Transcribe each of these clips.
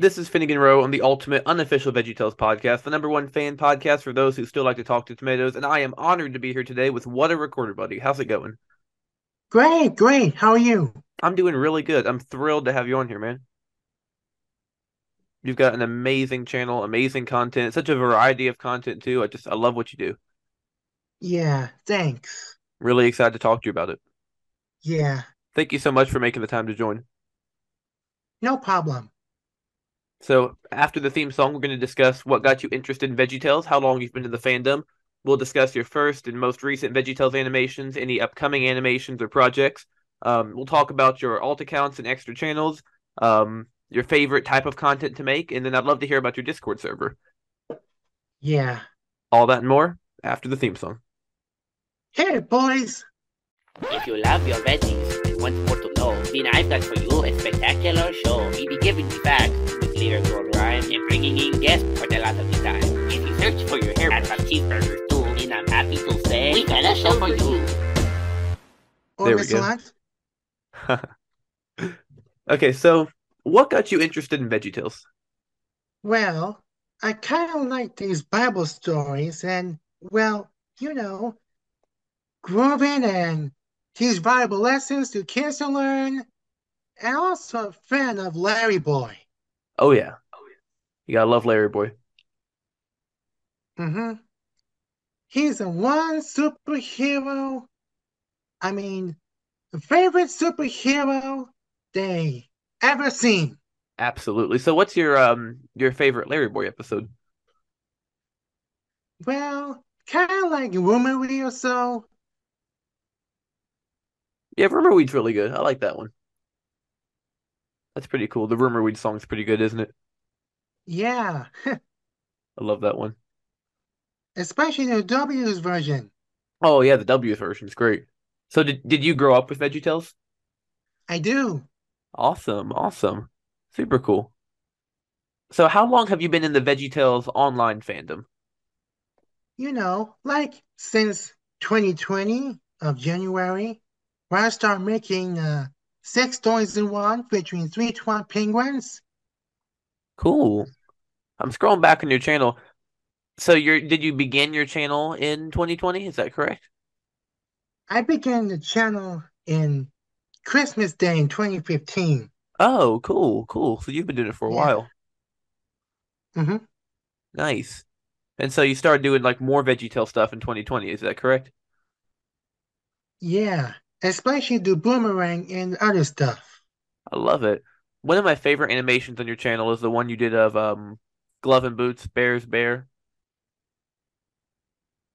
This is Finnegan Rowe on the ultimate unofficial VeggieTales podcast, the number one fan podcast for those who still like to talk to tomatoes. And I am honored to be here today with What a Recorder Buddy. How's it going? Great, great. How are you? I'm doing really good. I'm thrilled to have you on here, man. You've got an amazing channel, amazing content, such a variety of content too. I just I love what you do. Yeah, thanks. Really excited to talk to you about it. Yeah, Thank you so much for making the time to join. no problem. So after the theme song, we're going to discuss what got you interested in VeggieTales, how long you've been in the fandom. We'll discuss your first and most recent VeggieTales animations, any upcoming animations or projects. Um, we'll talk about your alt accounts and extra channels, um, your favorite type of content to make, and then I'd love to hear about your Discord server. Yeah. All that and more after the theme song. Hey, boys. If you love your veggies and want more to know, then I've got for you a spectacular show. We'll be giving you facts with lyrical rhyme and bringing in guests for the lot of the time. If you search for your hair and some cheeseburgers too, then I'm happy to say we got a show for you. Or There we go. Okay, so what got you interested in VeggieTales? Well, I kind of like these Bible stories and, well, you know, grooving and these Bible lessons to kids to learn. And also a fan of Larry Boy. Oh yeah, you gotta love Larry Boy. Mm-hmm. He's the one superhero, I mean, favorite superhero they ever seen. Absolutely. So what's your um your favorite Larry Boy episode? Well, kind of like Rumoury or so. Yeah, Rumor Weed's really good. I like that one. That's pretty cool. The Rumor Weed song's pretty good, isn't it? Yeah, I love that one. especially the W's version. Oh yeah, the W's version is great. So did did you grow up with VeggieTales? I do. Awesome, awesome. Super cool. So how long have you been in the VeggieTales online fandom? You know, like since 2020 of January, where I start making uh, six stories in one featuring three twat penguins. Cool. I'm scrolling back on your channel. So you're did you begin your channel in 2020? Is that correct? I began the channel in Christmas Day in 2015. Oh, cool, cool. So you've been doing it for a Yeah. while. hmm Nice. And so you started doing like more VeggieTale stuff in 2020, is that correct? Yeah, especially the boomerang and other stuff. I love it. One of my favorite animations on your channel is the one you did of um Glove and Boots, Bears Bear.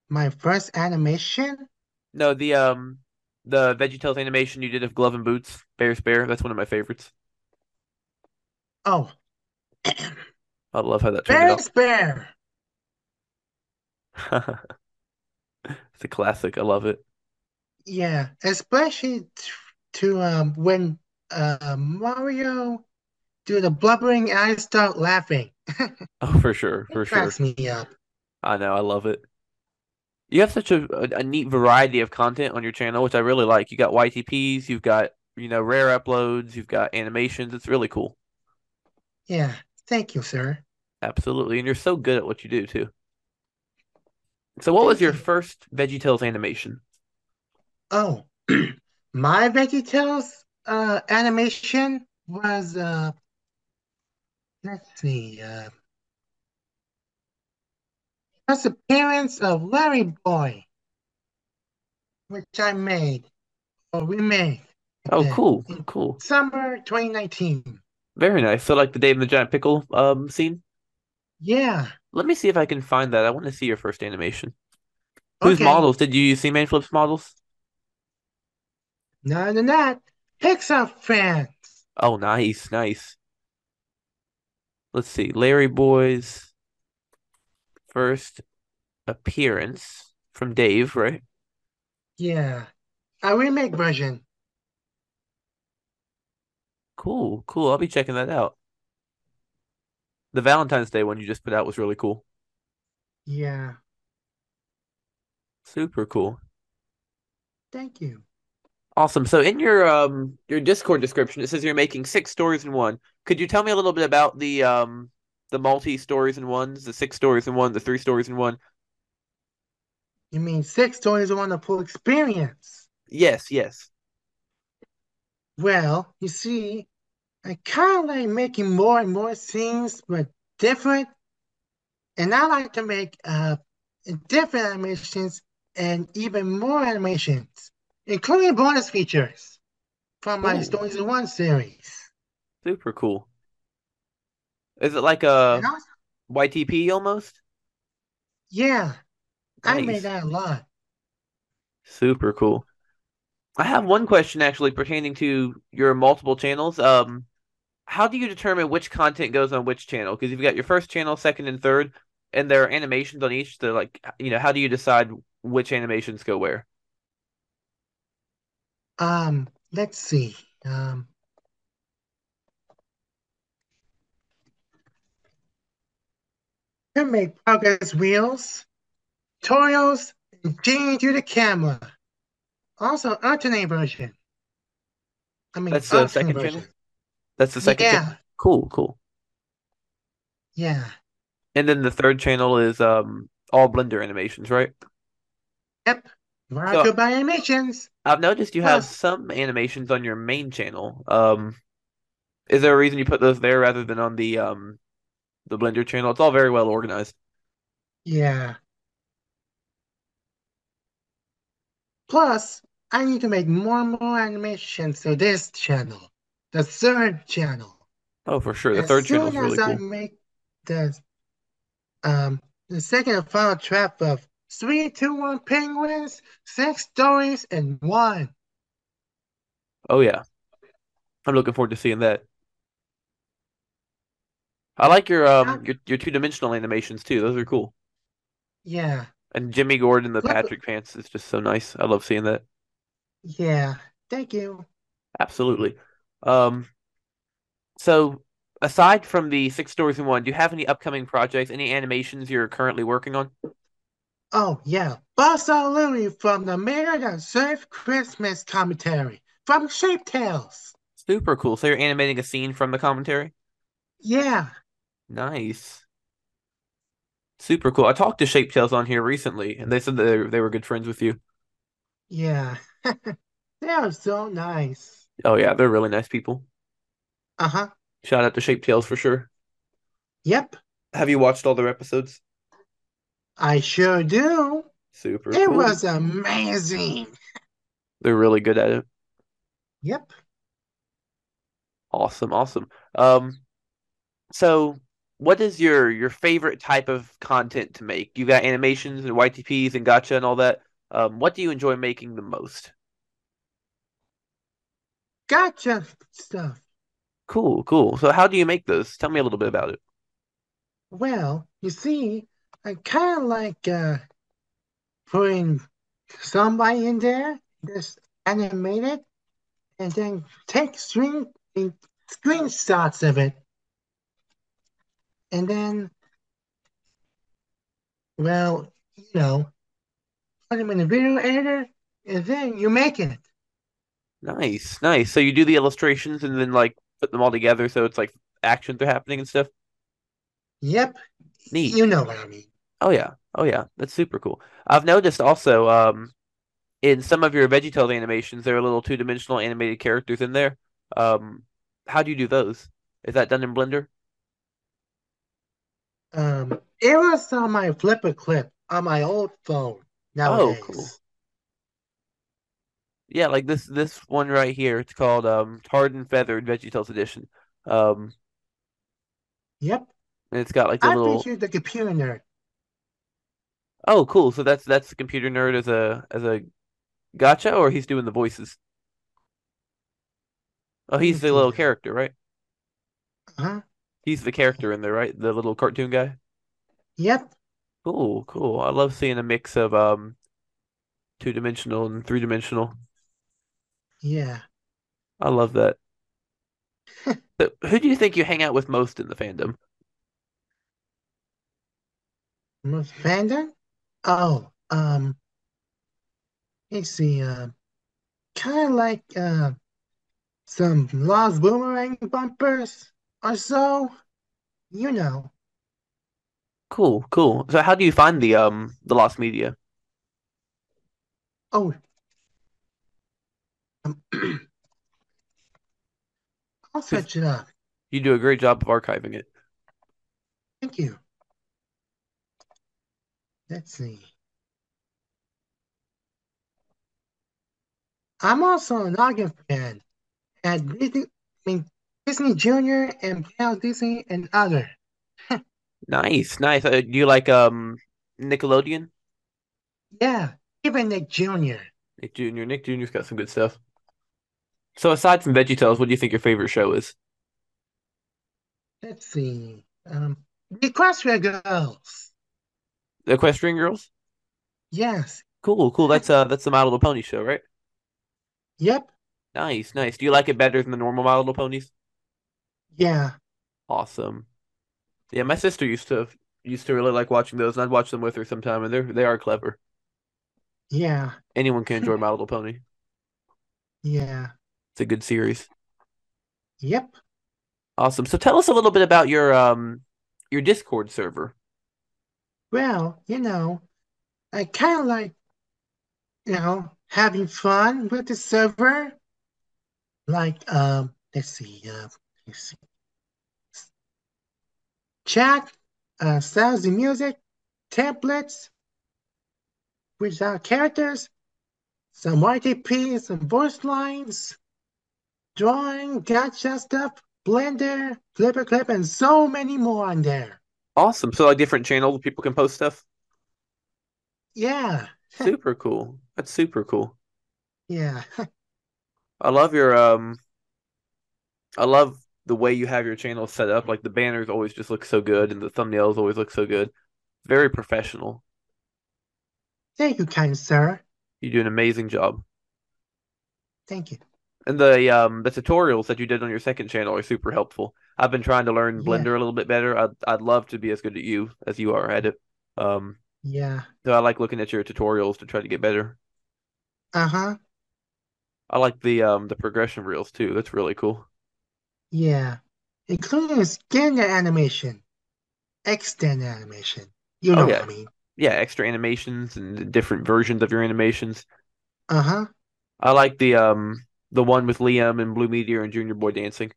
My first animation? No, the um the VeggieTales animation you did of Glove and Boots, Bears Bear. That's one of my favorites. Oh, I love how that turned Bear's Bear. It's a classic. I love it. Yeah, especially t- to um when uh Mario do the blubbering I start laughing. Oh, for sure, for It sure. cracks me up. I know, I love it. You have such a, a, a neat variety of content on your channel, which I really like. You got YTPs, you've got, you know, rare uploads, you've got animations. It's really cool. Yeah, thank you, sir. Absolutely. And you're so good at what you do too. So what was your you. first VeggieTales animation? Oh, my VeggieTales uh animation was uh let's see uh first appearance of Larry Boy, which I made or remade Oh, Yeah. cool, cool. summer 2019. Very nice. So like the Dave and the Giant Pickle um scene? Yeah. Let me see if I can find that. I want to see your first animation. Whose Okay. models? Did you use C-Man Flip's models? None of that. Pixar fans. Oh, nice, nice. Let's see. Larry Boy's first appearance from Dave, right? Yeah. A remake version. Cool, cool. I'll be checking that out. The Valentine's Day one you just put out was really cool. Yeah. Super cool. Thank you. Awesome. So in your um your Discord description, it says you're making six stories in one. Could you tell me a little bit about the um the multi stories in ones, the six stories in one, the three stories in one? You mean six stories on the full experience? Yes, yes. Well, you see, I kind of like making more and more scenes, but different. And I like to make uh different animations and even more animations, including bonus features from my Ooh. Stories in One series. Super cool. Is it like a YTP almost? yeah, I Nice. made that a lot. Super cool. I have one question actually pertaining to your multiple channels. Um, how do you determine which content goes on which channel? Because you've got your first channel, second, and third, and there are animations on each. So, like, you know, how do you decide which animations go where? Um, let's see. Um, can make progress wheels, tutorials, and change to the camera. Also, alternate version. I mean, That's the second version. channel? That's the second channel? Yeah, Cool, cool. yeah. And then the third channel is um all Blender animations, right? Yep. Brought to by animations. I've noticed you have some animations on your main channel. Um, is there a reason you put those there rather than on the um the Blender channel? It's all very well organized. Yeah. Plus, I need to make more and more animations for this channel, the third channel. Oh, for sure. The As third channel is soon really as I make the um the second and final trap of three, two, one penguins, six stories, and one. Oh yeah. I'm looking forward to seeing that. I like your um your your two-dimensional animations too. Those are cool. Yeah, And Jimmy Gordon, the Look- Patrick pants is just so nice. I love seeing that. yeah. Thank you. Absolutely. Um, so aside from the six stories in one, do you have any upcoming projects, any animations you're currently working on? Oh yeah, Buzz-Saw Louie from the Mirror That Saved Christmas commentary from Shape Tales. Super cool. So you're animating a scene from the commentary? Yeah, Nice. Super cool. I talked to Shape Tales on here recently, and they said that they, they were good friends with you. yeah. they are so nice. Oh yeah, they're really nice people. Uh-huh. Shout out to Shape Tales for sure. Yep, Have you watched all their episodes? I sure do. Super It cool. was amazing. They're really good at it. Yep. Awesome, awesome. Um, so what is your your favorite type of content to make? You got animations and YTPs and gotcha and all that. Um, what do you enjoy making the most? Gotcha stuff. Cool, cool. So how do you make those? Tell me a little bit about it. Well, you see, I kind of like uh putting somebody in there, just animate it, and then take screen screenshots of it. And then, well, you know, put them in the video editor, and then you make it. Nice, nice. So you do the illustrations and then like put them all together so it's like actions are happening and stuff. Yep, Neat. you know what I mean. Oh yeah. Oh yeah. That's super cool. I've noticed also um in some of your VeggieTales animations there are little two-dimensional animated characters in there. Um how do you do those? Is that done in Blender? Um, it was on my FlipaClip on my old phone nowadays. Oh, cool. Yeah, like this this one right here. It's called um Tarred and Feathered VeggieTales Edition. Um Yep, and it's got like the I little the computer nerd. Oh, cool. So that's that's the computer nerd as a as a gotcha or he's doing the voices. Oh, he's the little character, right? Huh? He's the character in there, right? The little cartoon guy. Yep, Cool, cool. I love seeing a mix of um two-dimensional and three-dimensional. yeah. I love that. So, who do you think you hang out with most in the fandom? Most fandom? Oh, um, let's see. Um, kind of like uh, some Lost Boomerang bumpers or so. You know. Cool, cool. So how do you find the um the lost media? Oh, um, I'll search it up. You do a great job of archiving it. Thank you. Let's see. I'm also an Noggin fan at Disney, I mean, Disney Junior and Cal Disney and other. Nice, nice. Uh, do you like um Nickelodeon? Yeah, even Nick Jr. Nick Jr. Nick Jr.'s got some good stuff. So aside from VeggieTales, what do you think your favorite show is? Let's see. Um, the Equestria Girls. The Equestria Girls? Yes. Cool, cool. That's uh that's the My Little Pony show, right? Yep. Nice, nice. Do you like it better than the normal My Little Ponies? Yeah. Awesome. Yeah, my sister used to used to really like watching those, and I'd watch them with her sometime, and they're they are clever. Yeah. Anyone can enjoy My Little Pony. Yeah. It's a good series. Yep. Awesome. So tell us a little bit about your um your Discord server. Well, you know, I kind of like, you know, having fun with the server. Like, um, let's see, uh, let's see. Chat, uh, sounds the music, templates, with our characters, some YTP, some voice lines, drawing, gotcha stuff, Blender, FlipaClip, and so many more on there. Awesome. So like different channels people can post stuff. Yeah, Super cool. That's super cool. yeah, I love your um I love the way you have your channel set up. Like the banners always just look so good and the thumbnails always look so good. Very professional. thank you, kind sir. You do an amazing job. Thank you. And the um the tutorials that you did on your second channel are super helpful. I've been trying to learn Yeah. Blender a little bit better. I'd I'd love to be as good at you as you are at it. Um Yeah. so I like looking at your tutorials to try to get better. Uh-huh. I like the um the progression reels too. That's really cool. Yeah. Including skin animation, extend animation. You Oh, know yeah. what I mean. Yeah, extra animations and different versions of your animations. Uh-huh. I like the um the one with Liam and Blue Meteor and Junior Boy dancing.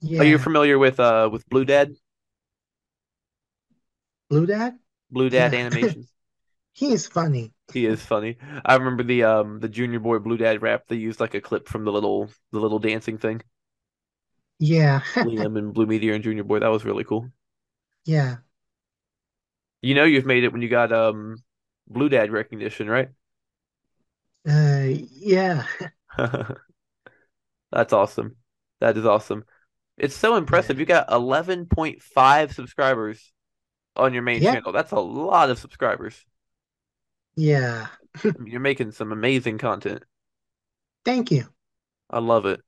Yeah. Are you familiar with uh with Blue Dad? Blue Dad? Blue Dad Yeah. animations. He is funny. He is funny. I remember the um the Junior Boy Blue Dad rap. They used like a clip from the little the little dancing thing. Yeah. Liam and Blue Meteor and Junior Boy. That was really cool. Yeah. You know you've made it when you got um Blue Dad recognition, right? Uh yeah. That's awesome. That is awesome. It's so impressive. You got 11.5 subscribers on your main Yep. channel. That's a lot of subscribers. Yeah. You're making some amazing content. Thank you. I love it.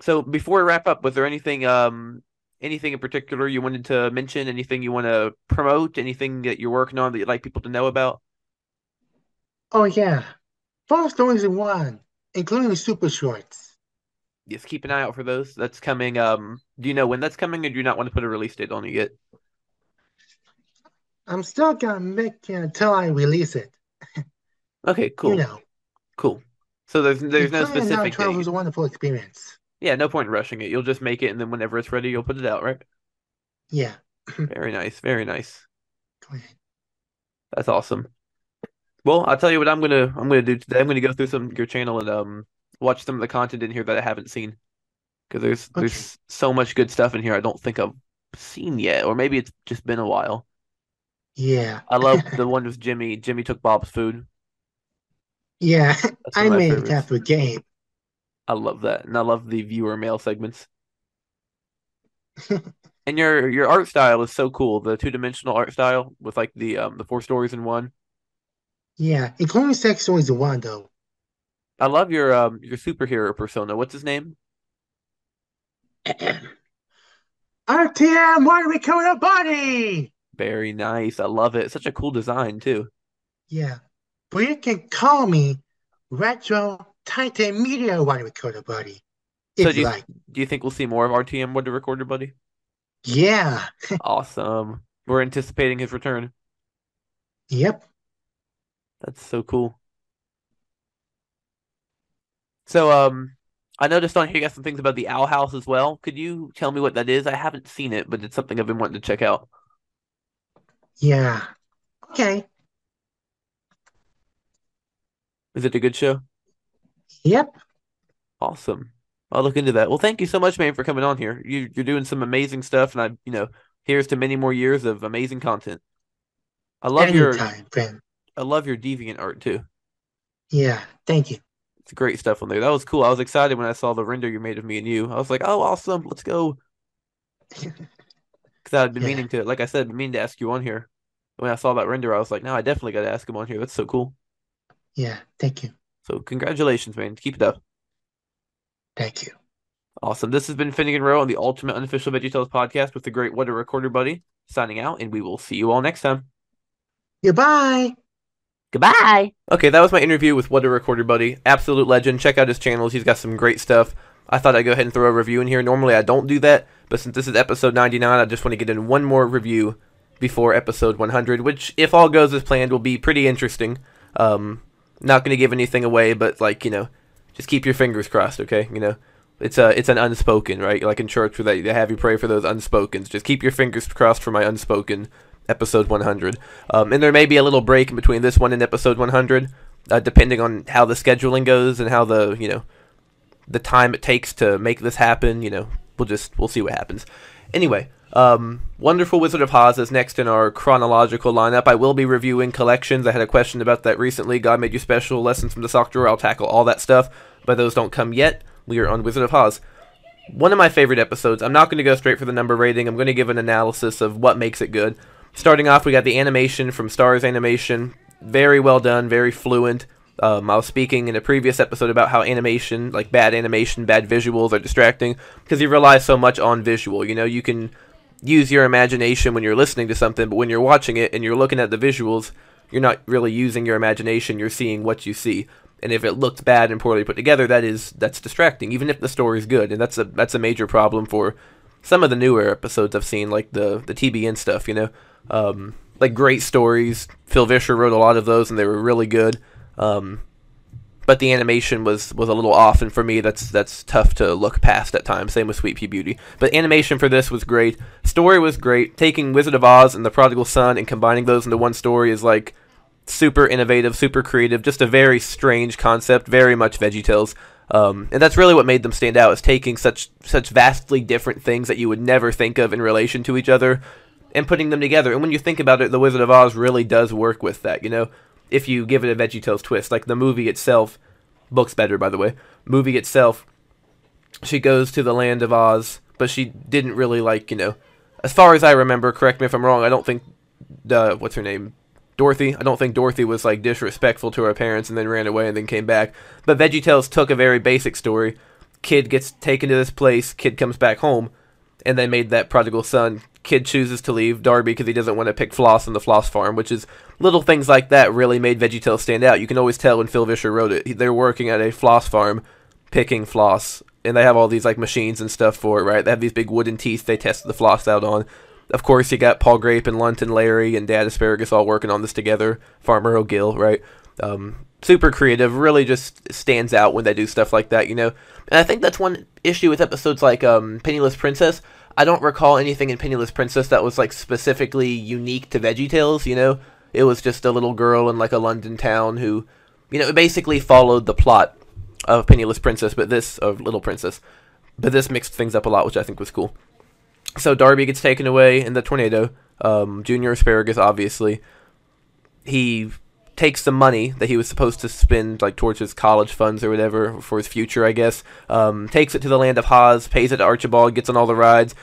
So before we wrap up, was there anything um anything in particular you wanted to mention? Anything you want to promote? Anything that you're working on that you'd like people to know about? Oh yeah. Four stories in one, including the super shorts. Just keep an eye out for those. That's coming. Um, do you know when that's coming, or do you not want to put a release date on it yet? I'm still gonna make it until I release it. Okay, cool, You know. cool. So there's there's no specific 12 date. was a wonderful experience. Yeah, no point in rushing it. You'll just make it, and then whenever it's ready, you'll put it out, right? Yeah. Very nice, very nice. Go ahead. That's awesome. Well, I'll tell you what I'm gonna I'm gonna do today. I'm gonna go through some your channel and um watch some of the content in here that I haven't seen. Because there's Okay. there's so much good stuff in here I don't think I've seen yet, or maybe it's just been a while. Yeah. I love the one with Jimmy. Jimmy took Bob's food. Yeah. I made it favorites. after game. I love that, and I love the viewer mail segments. And your your art style is so cool. The two dimensional art style with like the um the four stories in one. Yeah. Including sex stories in one though. I love your um your superhero persona. What's his name? RTM, why do we kill our body? Very nice. I love it. Such a cool design too. Yeah. But you can call me retro Titan Media What a Recorder Buddy. So If do you like. do you think we'll see more of RTM What a Recorder Buddy? Yeah. Awesome. We're anticipating his return. Yep. That's so cool. So, um, I noticed on here you got some things about the Owl House as well. Could you tell me what that is? I haven't seen it, but it's something I've been wanting to check out. Yeah. Okay. Is it a good show? Yep. Awesome. I'll look into that. Well, thank you so much, man, for coming on here. You, you're doing some amazing stuff, and I, you know, here's to many more years of amazing content. I love your, Anytime, friend. I love your deviant art too. Yeah. Thank you. It's great stuff on there. That was cool. I was excited when I saw the render you made of me and you. I was like, oh, awesome. Let's go. Because I'd been Yeah. meaning to, like I said, been meaning to ask you on here. When I saw that render, I was like, no, I definitely got to ask him on here. That's so cool. Yeah. Thank you. So congratulations, man. Keep it up. Thank you. Awesome. This has been Finnegan Rowe on the Ultimate Unofficial Veggie VeggieTales podcast with the great What a Recorder Buddy signing out, and we will see you all next time. Goodbye. Goodbye. Okay, that was my interview with What a Recorder Buddy. Absolute legend. Check out his channels. He's got some great stuff. I thought I'd go ahead and throw a review in here. Normally I don't do that, but since this is episode 99, I just want to get in one more review before episode 100, which, if all goes as planned, will be pretty interesting. Um, not going to give anything away, but like you know, just keep your fingers crossed, okay? You know, it's a it's an unspoken, right? Like in church, where they, have you pray for those unspokens. Just keep your fingers crossed for my unspoken episode 100. Um, and there may be a little break in between this one and episode 100, uh, depending on how the scheduling goes and how the you know the time it takes to make this happen. You know, we'll just we'll see what happens. Anyway, um, Wonderful Wizard of Oz is next in our chronological lineup. I will be reviewing collections. I had a question about that recently. God made you special. Lessons from the Sock Drawer. I'll tackle all that stuff, but those don't come yet. We are on Wizard of Oz. One of my favorite episodes. I'm not going to go straight for the number rating. I'm going to give an analysis of what makes it good. Starting off, we got the animation from Stars Animation. Very well done, very fluent. Um, I was speaking in a previous episode about how animation, like bad animation, bad visuals, are distracting because you rely so much on visual. You know, you can use your imagination when you're listening to something, but when you're watching it and you're looking at the visuals, you're not really using your imagination. You're seeing what you see. And if it looks bad and poorly put together, that is that's distracting, even if the story's good. And that's a that's a major problem for some of the newer episodes I've seen, like the the TBN stuff. You know, um, like great stories. Phil Vischer wrote a lot of those, and they were really good. Um, but the animation was was a little off, and for me, that's that's tough to look past at times. Same with Sweet Pea Beauty. But animation for this was great. Story was great. Taking Wizard of Oz and the Prodigal Son and combining those into one story is like super innovative, super creative. Just a very strange concept. Very much VeggieTales. Um, and that's really what made them stand out is taking such such vastly different things that you would never think of in relation to each other and putting them together. And when you think about it, The Wizard of Oz really does work with that. You know, if you give it a VeggieTales twist, like the movie itself, book's better by the way. Movie itself, she goes to the land of Oz, but she didn't really like you know. As far as I remember, correct me if I'm wrong. I don't think uh, what's her name, Dorothy. I don't think Dorothy was like disrespectful to her parents and then ran away and then came back. But VeggieTales took a very basic story. Kid gets taken to this place. Kid comes back home, and they made that prodigal son. Kid chooses to leave Darby because he doesn't want to pick Floss on the Floss farm, which is little things like that really made VeggieTales stand out. You can always tell when Phil Vischer wrote it. They're working at a Floss farm, picking floss, and they have all these like machines and stuff for it, right? They have these big wooden teeth they test the floss out on. Of course, you got Pa Grape and Lunt and Larry and Dad Asparagus all working on this together. Farmer O'Gill, right? Um, super creative. Really just stands out when they do stuff like that, you know. And I think that's one issue with episodes like um, Penniless Princess. I don't recall anything in Penniless Princess that was like specifically unique to VeggieTales. You know, it was just a little girl in like a London town who, you know, it basically followed the plot of Penniless Princess, but this of Little Princess. But this mixed things up a lot, which I think was cool. So Darby gets taken away in the tornado. Um, Junior Asparagus, obviously, he takes the money that he was supposed to spend, like towards his college funds or whatever for his future, I guess. Um, takes it to the land of Ha's, pays it to Archibald, gets on all the rides,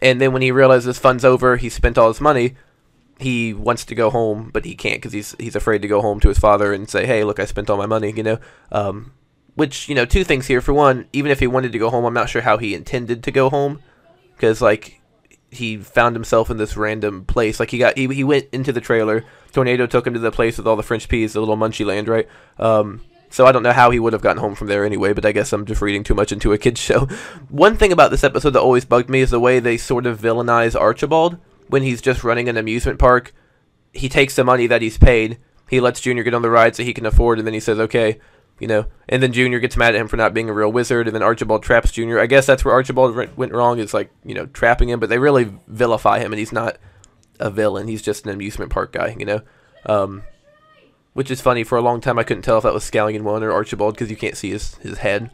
and then when he realizes his funds over, he spent all his money. He wants to go home, but he can't because he's he's afraid to go home to his father and say, "Hey, look, I spent all my money," you know. Um, which you know, two things here. For one, even if he wanted to go home, I'm not sure how he intended to go home, because like he found himself in this random place. Like he got he, he went into the trailer. Tornado took him to the place with all the French peas, the little Munchie land, right? Um, So I don't know how he would have gotten home from there anyway, but I guess I'm just reading too much into a kid's show. One thing about this episode that always bugged me is the way they sort of villainize Archibald when he's just running an amusement park. He takes the money that he's paid, he lets Junior get on the ride so he can afford, and then he says, okay, you know, and then Junior gets mad at him for not being a real wizard, and then Archibald traps Junior. I guess that's where Archibald went wrong, is like, you know, trapping him, but they really vilify him, and he's not a villain. He's just an amusement park guy, you know? Um, which is funny. For a long time, I couldn't tell if that was Scallion One or Archibald because you can't see his his head.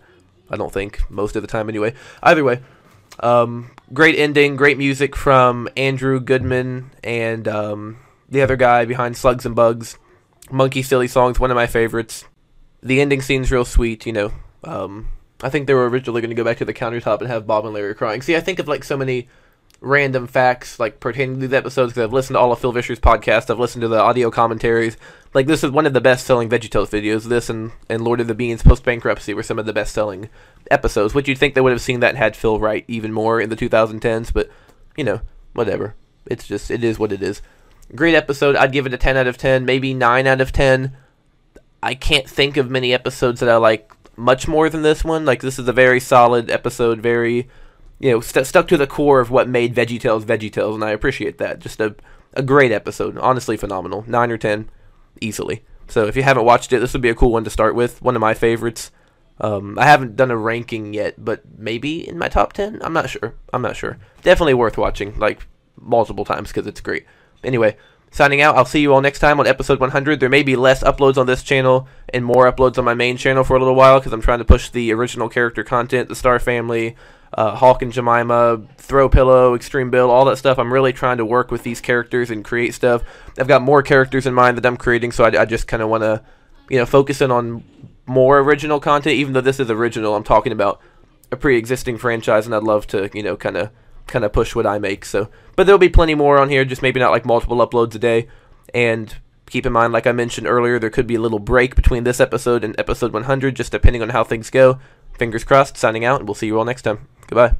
I don't think most of the time, anyway. Either way, um, great ending, great music from Andrew Goodman and um, the other guy behind Slugs and Bugs. Monkey Silly Songs, one of my favorites. The ending scene's real sweet, you know. Um, I think they were originally going to go back to the countertop and have Bob and Larry crying. See, I think of like so many random facts like pertaining to these episodes because I've listened to all of Phil Vischer's podcasts. I've listened to the audio commentaries. Like this is one of the best selling VeggieTales videos. This and, and Lord of the Beans post bankruptcy were some of the best selling episodes. Which you'd think they would have seen that and had Phil write even more in the 2010s, but you know, whatever. It's just it is what it is. Great episode. I'd give it a 10 out of 10, maybe 9 out of 10. I can't think of many episodes that I like much more than this one. Like this is a very solid episode, very you know, st- stuck to the core of what made VeggieTales VeggieTales, and I appreciate that. Just a a great episode, honestly phenomenal. Nine or ten, easily. So if you haven't watched it, this would be a cool one to start with. One of my favorites. Um, I haven't done a ranking yet, but maybe in my top ten. I'm not sure. I'm not sure. Definitely worth watching, like multiple times because it's great. Anyway, signing out. I'll see you all next time on episode 100. There may be less uploads on this channel and more uploads on my main channel for a little while because I'm trying to push the original character content, the Star Family, uh, Hawk and Jemima, Throw Pillow, Extreme Bill, all that stuff. I'm really trying to work with these characters and create stuff. I've got more characters in mind that I'm creating, so I, I just kind of want to, you know, focus in on more original content. Even though this is original, I'm talking about a pre-existing franchise, and I'd love to, you know, kind of kind of push what I make. So, but there'll be plenty more on here. Just maybe not like multiple uploads a day. And keep in mind, like I mentioned earlier, there could be a little break between this episode and episode 100, just depending on how things go. Fingers crossed. Signing out, and we'll see you all next time. Goodbye.